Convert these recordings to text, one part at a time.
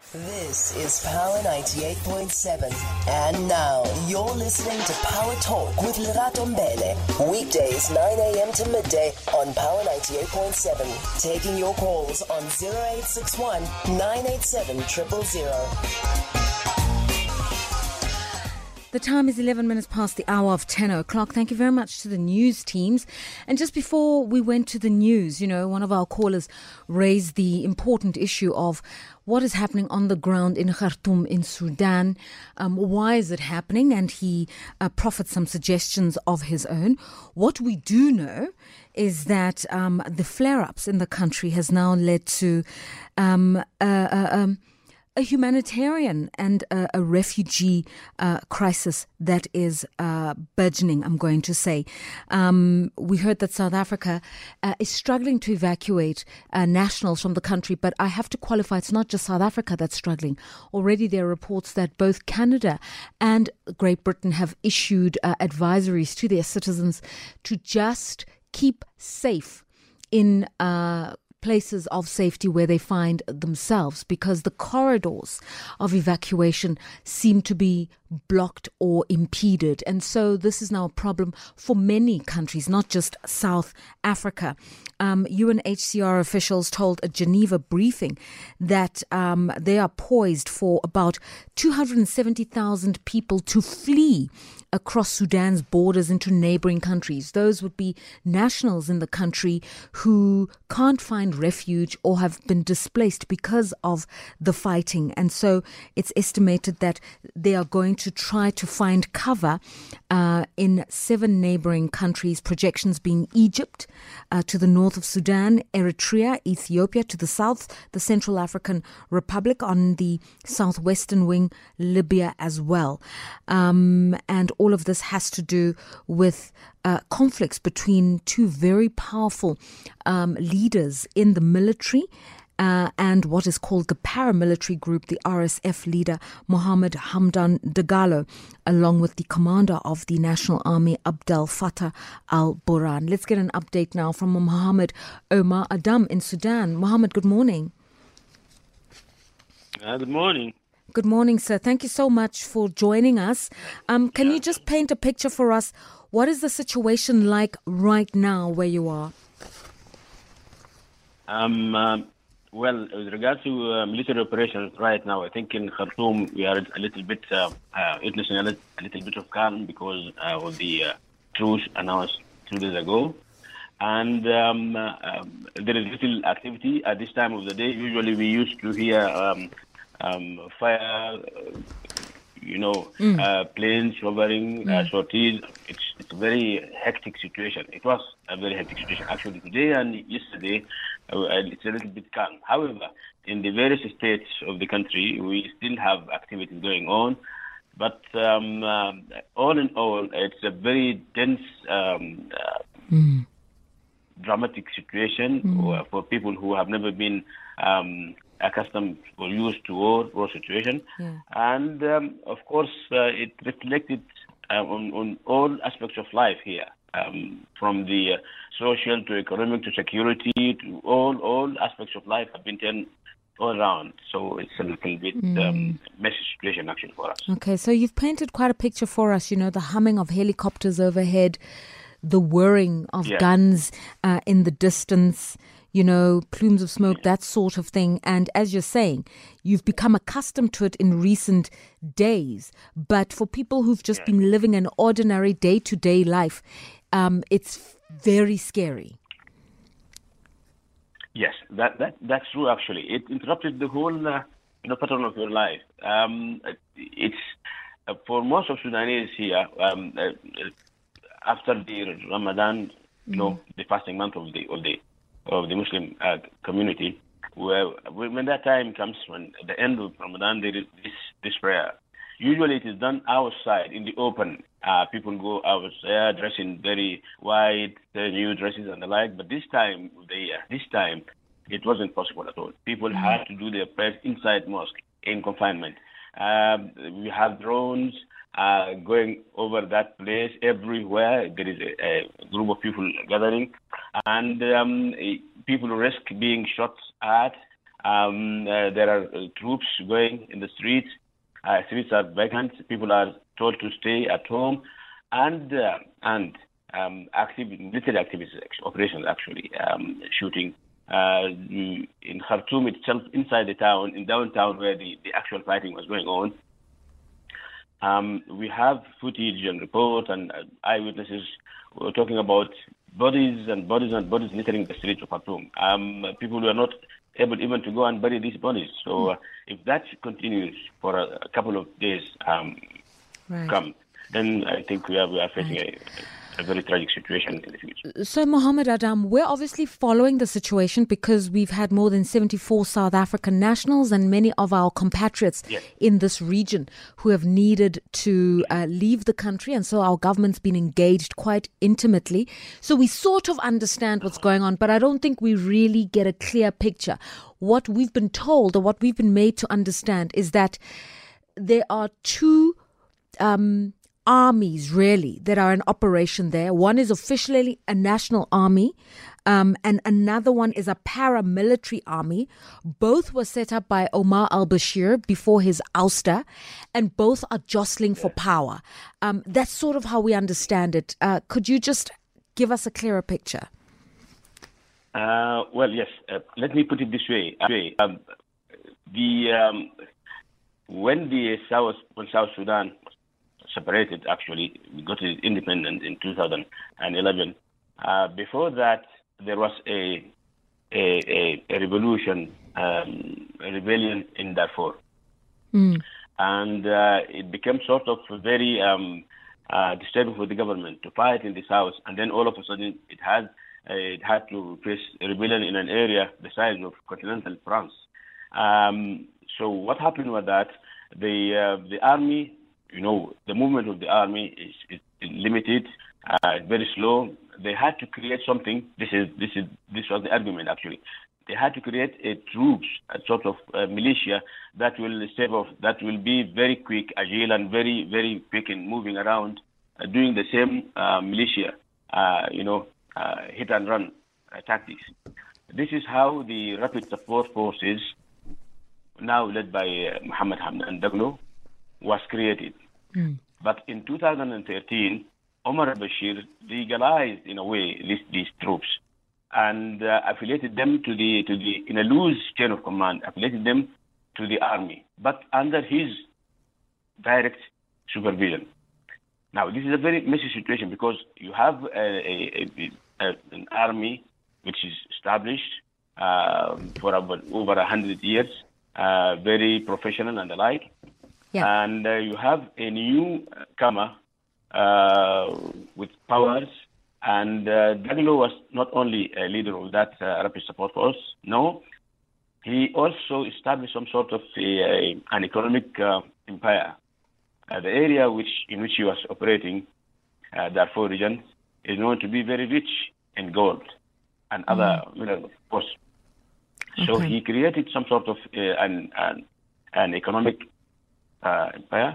This is Power 98.7. And now you're listening to Power Talk with Lerato Mbele. Weekdays 9 a.m. to midday on Power 98.7. Taking your calls on 0861 987 000. The time is 11 minutes past the hour of 10 o'clock. Thank you very much to the news teams. And just before we went to the news, you know, one of our callers raised the important issue of what is happening on the ground in Khartoum in Sudan. Um, why is it happening? And he uh, proffered some suggestions of his own. What we do know is that um, the flare ups in the country has now led to um, uh, uh, um, a humanitarian and a, a refugee uh, crisis that is uh, burgeoning, I'm going to say. Um, we heard that South Africa uh, is struggling to evacuate uh, nationals from the country, but I have to qualify it's not just South Africa that's struggling. Already there are reports that both Canada and Great Britain have issued uh, advisories to their citizens to just keep safe in uh, places of safety where they find themselves because the corridors of evacuation seem to be blocked or impeded. And so this is now a problem for many countries, not just South Africa. Um, UNHCR officials told a Geneva briefing that um, they are poised for about 270,000 people to flee across Sudan's borders into neighboring countries. Those would be nationals in the country who can't find refuge or have been displaced because of the fighting. And so it's estimated that they are going to try to find cover uh, in seven neighboring countries, projections being Egypt uh, to the north of Sudan, Eritrea, Ethiopia to the south, the Central African Republic on the southwestern wing, Libya as well. Um, and all of this has to do with uh, conflicts between two very powerful um, leaders in the military. Uh, and what is called the paramilitary group, the RSF leader Mohammed Hamdan Dagalo, along with the commander of the National Army, Abdel Fattah al Burhan. Let's get an update now from Mohammed Omar Adam in Sudan. Mohammed, good morning. Uh, good morning. Good morning, sir. Thank you so much for joining us. Um, can you just paint a picture for us? What is the situation like right now where you are? Um, uh, well, with regard to uh, military operations right now, I think in Khartoum we are a little bit uh, uh, witnessing a, little, a little bit of calm because uh, of the uh, truce announced two days ago. And um, uh, um, there is little activity at this time of the day. Usually we used to hear um, um, fire, you know, Mm. uh, planes hovering, uh, sorties. It's, it's a very hectic situation. It was a very hectic situation actually today and yesterday. Uh, it's a little bit calm. However, in the various states of the country, we still have activities going on. But um, uh, all in all, it's a very dense, um, uh, dramatic situation for- for people who have never been um, accustomed or used to war, war situation. Yeah. And um, of course, uh, it reflected uh, on, on all aspects of life here, um, from the uh, social to economic to security to all all aspects of life have been turned all around. So it's a little bit um, messy situation actually for us. Okay, so you've painted quite a picture for us, you know, the humming of helicopters overhead, the whirring of Yeah. guns uh, in the distance, you know, plumes of smoke, that sort of thing. And as you're saying, you've become accustomed to it in recent days. But for people who've just been living an ordinary day to day life, um, it's very scary. Yes, that, that that's true. Actually, it interrupted the whole uh, know pattern of your life. Um, it's uh, for most of Sudanese here um, uh, uh, after the Ramadan, you know, the fasting month of the of the of the Muslim uh, community. Where when that time comes, when at the end of Ramadan, there is this this prayer. Usually, it is done outside in the open. Uh, people go outside dressing very white, new dresses and the like. But this time, the uh, this time, it wasn't possible at all. People had to do their prayers inside mosque in confinement. Um, we have drones uh, going over that place everywhere. There is a, a group of people gathering, and um, people risk being shot at. Um, uh, there are uh, troops going in the streets. Uh, streets are vacant. People are told to stay at home, and uh, and um, active military activities, operations actually um, shooting uh, in Khartoum itself, inside the town, in downtown where the, the actual fighting was going on. Um, we have footage and reports and uh, eyewitnesses were talking about bodies and bodies and bodies littering the streets of Khartoum. Um, people were not able even to go and bury these bodies. So uh, if that continues for a, a couple of days um, right. come, then I think we are, we are facing right. a a very tragic situation in the future. So, Mohammed Adam, we're obviously following the situation because we've had more than 74 South African nationals and many of our compatriots yes. in this region who have needed to uh, leave the country. And so our government's been engaged quite intimately. So we sort of understand what's going on, but I don't think we really get a clear picture. What we've been told or what we've been made to understand is that there are two. Um, armies really that are in operation there. One is officially a national army, um, and another one is a paramilitary army. Both were set up by Omar al Bashir before his ouster, and both are jostling for power. Um, that's sort of how we understand it. Uh, could you just give us a clearer picture? Uh, well, yes. Uh, let me put it this way. Um, the um, when the South when South Sudan separated, actually. We got it independent in 2011. Uh, before that, there was a, a, a, a revolution, um, a rebellion in Darfur. Mm. And uh, it became sort of very um, uh, disturbing for the government to fight in the south. And then all of a sudden, it had, uh, it had to face a rebellion in an area the size of continental France. Um, so what happened was that the uh, the army you know, the movement of the army is, is limited, uh, very slow. They had to create something. This is this is this was the argument actually. They had to create a troops, a sort of uh, militia that will save off, that will be very quick, agile, and very very quick in moving around, uh, doing the same uh, militia, uh, you know, hit and run tactics. This is how the rapid support forces, now led by Muhammad Hamdan Daglo, was created. Mm. But in 2013, Omar Bashir legalized, in a way, these, these troops and uh, affiliated them to the to the in a loose chain of command, affiliated them to the army, but under his direct supervision. Now, this is a very messy situation because you have a, a, a, an army which is established uh, for about over a hundred years, uh, very professional and the like. Yeah. And uh, you have a new comer uh, with powers. And uh, Daglo was not only a leader of that uh, rapid support force, no, he also established some sort of a, an economic uh, empire. Uh, the area which in which he was operating, uh, Darfur region, is known to be very rich in gold and other mm. minerals, of course. Okay. So he created some sort of uh, an, an, an economic uh.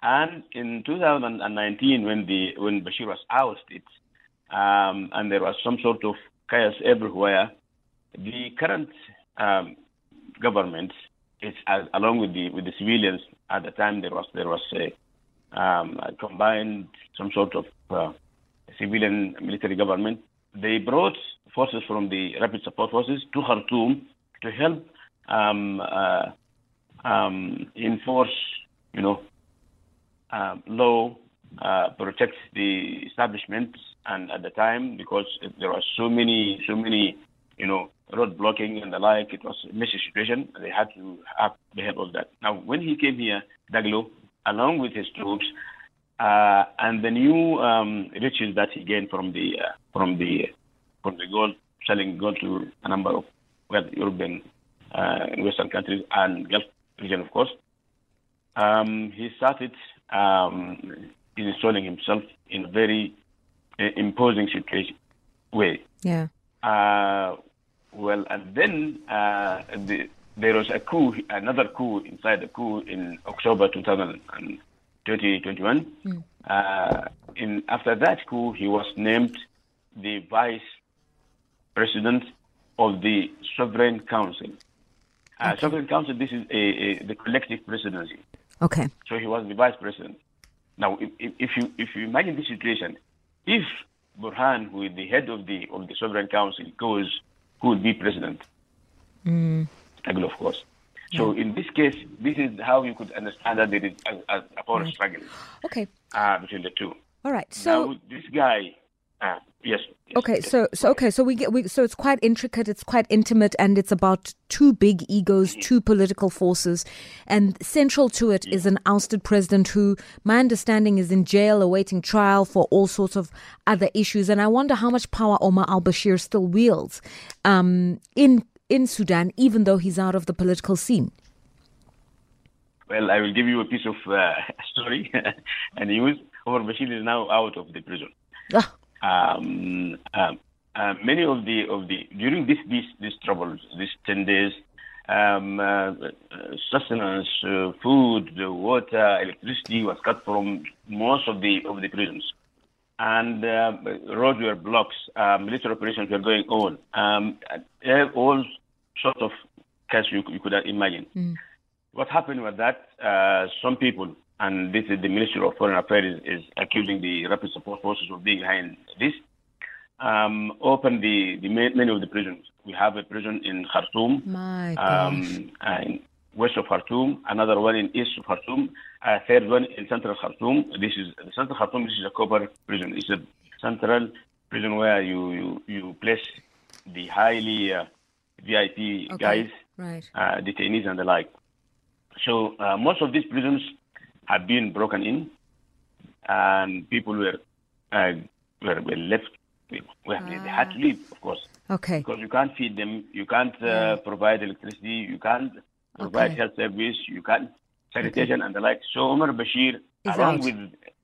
And in 2019, when the when Bashir was ousted, um, and there was some sort of chaos everywhere, the current um, government is uh, along with the with the civilians at the time there was there was a, um, a combined some sort of uh, civilian military government. They brought forces from the rapid support forces to Khartoum to help um, uh, um, enforce you know, uh, law uh, protects the establishments, and at the time, because there was so many, so many, you know, road blocking and the like, it was a messy situation. They had to have the help of that. Now, when he came here, Daglo, along with his troops, uh, and the new um, riches that he gained from the uh, from the from the gold, selling gold to a number of well European uh, Western countries and Gulf region, of course um, he started um, installing himself in a very uh, imposing situation way. Yeah. Uh, well, and then uh, the there was a coup, another coup inside the coup in October 2021. Mm. Uh, in, after that coup, he was named the vice president of the Sovereign Council. Uh, okay. Sovereign Council, this is a, a, the collective presidency. Okay. So he was the vice president. Now, if, if, you if you imagine this situation, if Burhan, who is the head of the of the Sovereign Council, goes, who will be president? Mm. of course. So yeah. in this case, this is how you could understand that there is a, a, a power right. struggle. Okay. Uh, between the two. All right. So now, this guy, uh, yes, yes. Okay. Yes. So so okay. So we get we so it's quite intricate. It's quite intimate, and it's about two big egos, mm-hmm. two political forces, and central to it is an ousted president who, my understanding, is in jail awaiting trial for all sorts of other issues. And I wonder how much power Omar al Bashir still wields um, in in Sudan, even though he's out of the political scene. Well, I will give you a piece of uh, story and news. Omar Bashir is now out of the prison. Ah. Um, um, uh, many of the of the during this this this troubles, these ten days, um, uh, sustenance, uh, food, water, electricity was cut from most of the of the prisons, and uh, roads were blocked. Um, military operations were going on. Um, all sorts of cases you, you could imagine. Mm. What happened was that uh, some people and this is the Ministry of Foreign Affairs is, is accusing the Rapid Support Forces of being behind this. Um, open the, the many of the prisons. We have a prison in Khartoum, My um, uh, in west of Khartoum, another one in east of Khartoum, a third one in central Khartoum. This is the central Khartoum. This is a Kober prison. It's a central prison where you you, you place the highly uh, VIP okay. guys, right. uh, detainees, and the like. So uh, most of these prisons have been broken in, and people were uh, were, were left. Well, ah. they had to leave, of course. Okay. Because you can't feed them, you can't uh, yeah. provide electricity, you can't provide okay. health service, you can't sanitation okay. and the like. So Omar Bashir, is along out. with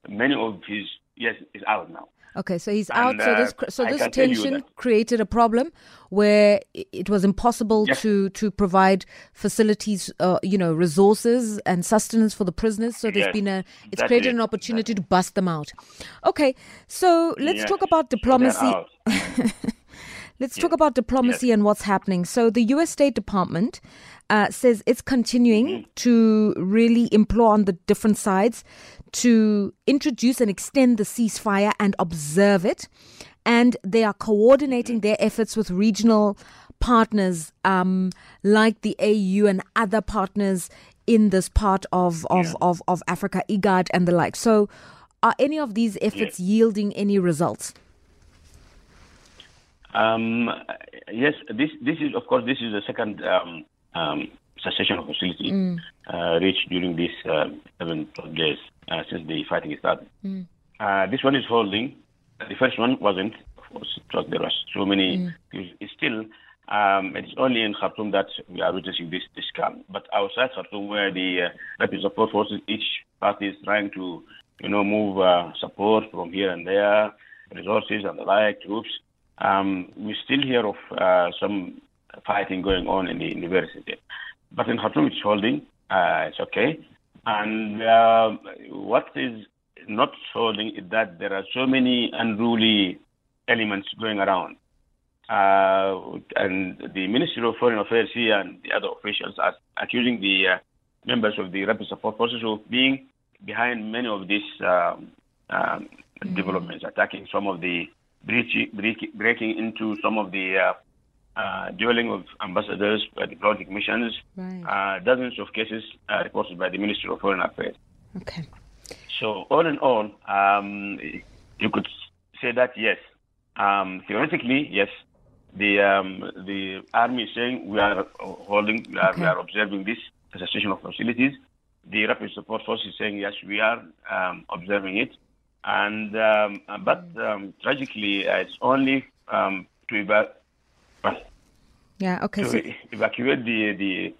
many of his, yes, is out now. Okay, so he's And, out. So this uh, so this can tell you tension created a problem where it was impossible Yes. to to provide facilities, uh, you know, resources and sustenance for the prisoners. So there's Yes, been a it's that's created it, an opportunity to bust them out. Okay, so let's Yes, talk about diplomacy. Let's talk about diplomacy and what's happening. So, the US State Department uh, says it's continuing Mm-hmm. to really implore on the different sides to introduce and extend the ceasefire and observe it. And they are coordinating their efforts with regional partners um, like the AU and other partners in this part of, of, Yeah. of, of Africa, IGAD and the like. So, are any of these efforts yielding any results? Um, yes, this this is of course this is the second um, um, cessation of hostility uh, reached during these uh, seven days uh, since the fighting started. Uh, this one is holding. The first one wasn't. Of course, was, there was so many. It's still. Um, it's only in Khartoum that we are witnessing this this calm. But outside Khartoum, where the uh, rapid support forces, each party is trying to, you know, move uh, support from here and there, resources and the like, troops. Um, we still hear of uh, some fighting going on in the university. But in Khartoum, it's holding. Uh, it's okay. And uh, what is not holding is that there are so many unruly elements going around. Uh, and the Ministry of Foreign Affairs here and the other officials are accusing the uh, members of the Rapid Support Forces of being behind many of these um, um, developments, attacking some of the breaching, breaking, breaking into some of the uh, uh, dwelling of ambassadors, uh, diplomatic missions, Right. uh, dozens of cases uh, reported by the Ministry of Foreign Affairs. Okay. So all in all, um, you could say that yes, um, theoretically yes, the um, the army is saying we are holding, we are, we are observing this cessation of hostilities. The rapid support force is saying yes, we are um, observing it, and um, but um, tragically, uh, it's only um, to eva- well, Yeah. Okay. to So, evacuate the the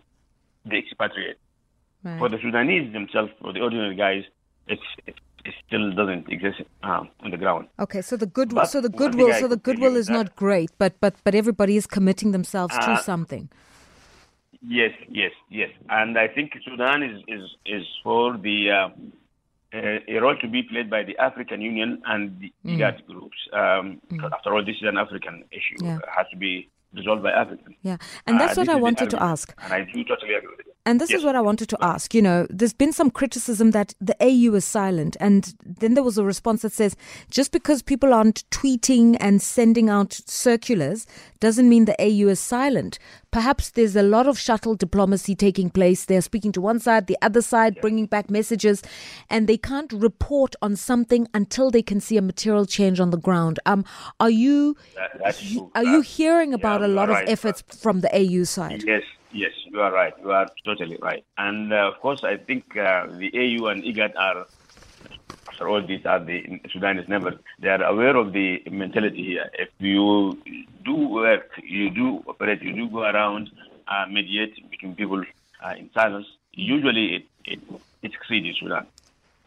the expatriate. right. For the Sudanese themselves, for the ordinary guys, it's it, it still doesn't exist um, on the ground. Okay, so the goodwill, But so the goodwill, so the goodwill is not great, but but but everybody is committing themselves to Uh, something. Yes, yes, yes. And I think Sudan is is is for the uh, uh, a role to be played by the African Union and the mm. IGAD groups. Um, mm. After all, this is an African issue. Yeah. It has to be resolved by Africans. Yeah, and that's uh, what I wanted to ask. And I do totally agree with it. And this yes. is what I wanted to ask. You know, there's been some criticism that the AU is silent. And then there was a response that says just because people aren't tweeting and sending out circulars doesn't mean the AU is silent. Perhaps there's a lot of shuttle diplomacy taking place. They're speaking to one side, the other side, bringing back messages, and they can't report on something until they can see a material change on the ground. Um, are you that, are you hearing about yeah, a lot of efforts from the AU side? Yes, Yes, you are right. You are totally right. And uh, of course, I think uh, the AU and IGAD are, after all, these are the Sudanese never. They are aware of the mentality here. If you do work, you do operate, you do go around, uh, mediate between people uh, in silence. Usually, it it, it succeeds in Sudan.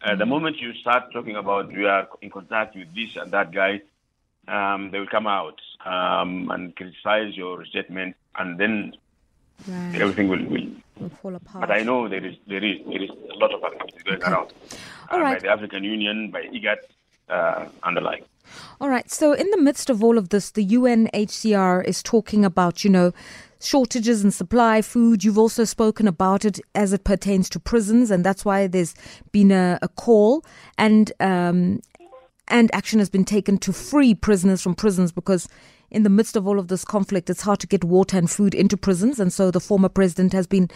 Uh, the moment you start talking about you are in contact with this and that guy, um, they will come out um, and criticize your statement, and then Right. Everything will, will, will, fall apart. But I know there is there is there is a lot of activity going okay. around uh, by the African Union, by IGAD, uh, and the like. All right. So in the midst of all of this, the UNHCR is talking about you know shortages in supply, food. You've also spoken about it as it pertains to prisons, and that's why there's been a, a call and um, and action has been taken to free prisoners from prisons because in the midst of all of this conflict, it's hard to get water and food into prisons. And so the former president has been,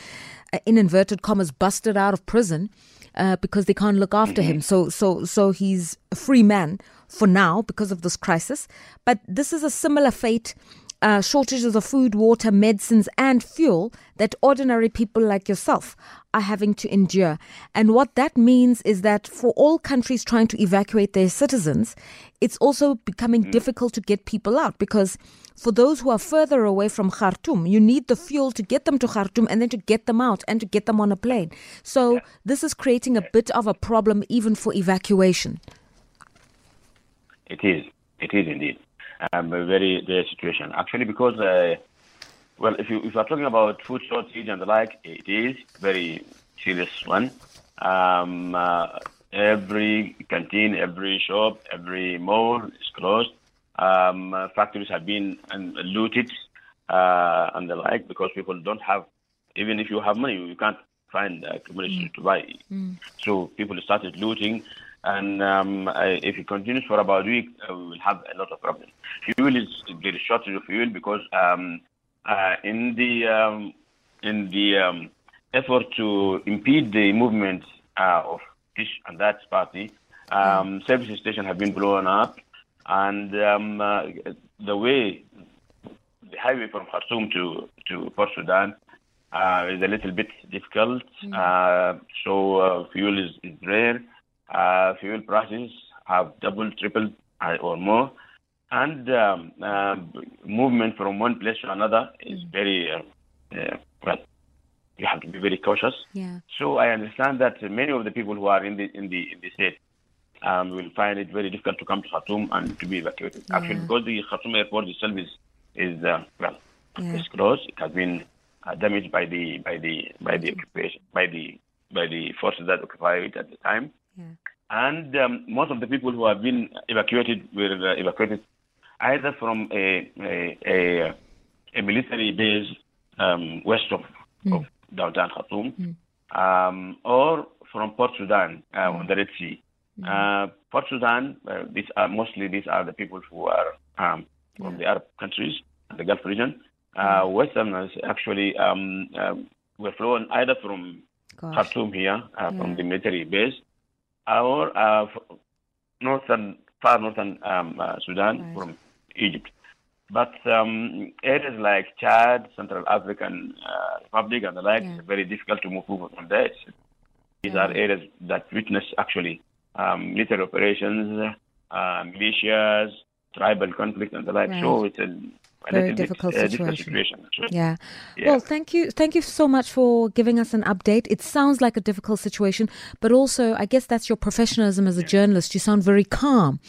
uh, in inverted commas, busted out of prison uh, because they can't look after him. So, so, so he's a free man for now because of this crisis. But this is a similar fate uh, shortages of food, water, medicines, and fuel that ordinary people like yourself are having to endure. And what that means is that for all countries trying to evacuate their citizens, it's also becoming mm. difficult to get people out because for those who are further away from Khartoum, you need the fuel to get them to Khartoum and then to get them out and to get them on a plane. So this is creating a bit of a problem even for evacuation. It is. It is indeed um, a very dire situation. Actually, because uh, well, if you if you are talking about food shortage and the like, it is very serious one. Um, uh, every canteen, every shop, every mall is closed. Um, uh, factories have been um, looted uh, and the like because people don't have. Even if you have money, you can't find accommodation mm. to buy. Mm. So people started looting and um, if it continues for about a week, uh, we will have a lot of problems. Fuel is there is shortage of fuel because um, uh, in the um, in the um, effort to impede the movement uh, of this and that party, um, mm. service stations have been blown up, and um, uh, the way the highway from Khartoum to to Port Sudan uh, is a little bit difficult. Mm. so fuel is, is rare uh, fuel prices have doubled, tripled, uh, or more, and um, uh, movement from one place to another is mm. very uh, uh, well. You have to be very cautious. Yeah. So I understand that many of the people who are in the in the in the state um, will find it very difficult to come to Khartoum and to be evacuated. Yeah. Actually, because the Khartoum airport itself is is uh, well, yeah. it's closed. It has been uh, damaged by the by the by the occupation by the by the forces that occupy it at the time. Yeah. And um, most of the people who have been evacuated were uh, evacuated either from a, a, a, a military base um, west of, mm. of downtown Khartoum mm. um, or from Port Sudan uh, on the Red Sea. Mm. Uh, Port Sudan, uh, these are mostly these are the people who are um, from yeah. the Arab countries the Gulf region. Uh, Westerners actually um, um, were flown either from Gosh. Khartoum here, uh, yeah. from the military base, or uh, northern, far northern um, uh, Sudan right. from Egypt. But um, areas like Chad, Central African uh, Republic, and the like, yeah. it's very difficult to move over from there. These yeah. are areas that witness actually um, military operations, uh, militias, tribal conflict, and the like. Right. So it's a very difficult, bit, situation. Difficult situation. Yeah. yeah. Well, thank you. Thank you so much for giving us an update. It sounds like a difficult situation, but also, I guess that's your professionalism as a journalist. You sound very calm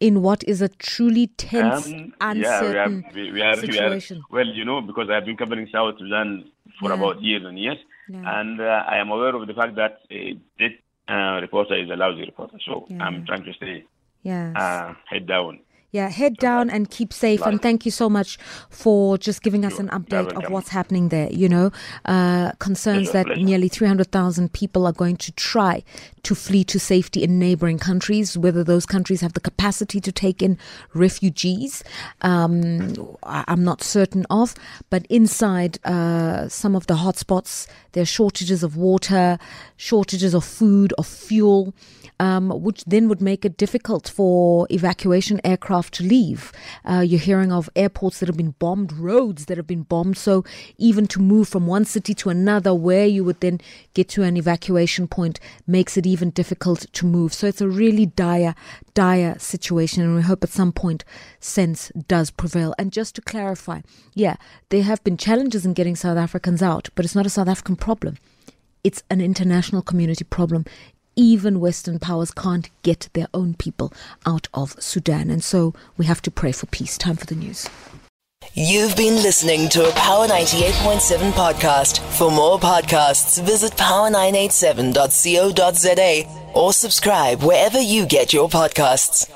in what is a truly tense, um, uncertain yeah, we are, we, we are, situation. We are, well, you know, because I've been covering South Sudan for Yeah. about years and years. And uh, I am aware of the fact that uh, this uh, reporter is a lousy reporter. So. I'm trying to stay Yes. uh, head down. Yeah, head down and keep safe. And thank you so much for just giving us an update of what's happening there. You know, uh, concerns that nearly 300,000 people are going to try to flee to safety in neighboring countries, whether those countries have the capacity to take in refugees. Um, I'm not certain of. But inside uh, some of the hotspots, there are shortages of water, shortages of food, of fuel um, which then would make it difficult for evacuation aircraft to leave. Uh, you're hearing of airports that have been bombed, roads that have been bombed. So even to move from one city to another, where you would then get to an evacuation point, makes it even difficult to move. So it's a really dire, dire situation, and we hope at some point sense does prevail. And just to clarify, yeah, there have been challenges in getting South Africans out, but it's not a South African problem it's an international community problem. Even Western powers can't get their own people out of Sudan. And so we have to pray for peace. Time for the news. You've been listening to a Power 98.7 podcast. For more podcasts, visit power987.co.za or subscribe wherever you get your podcasts.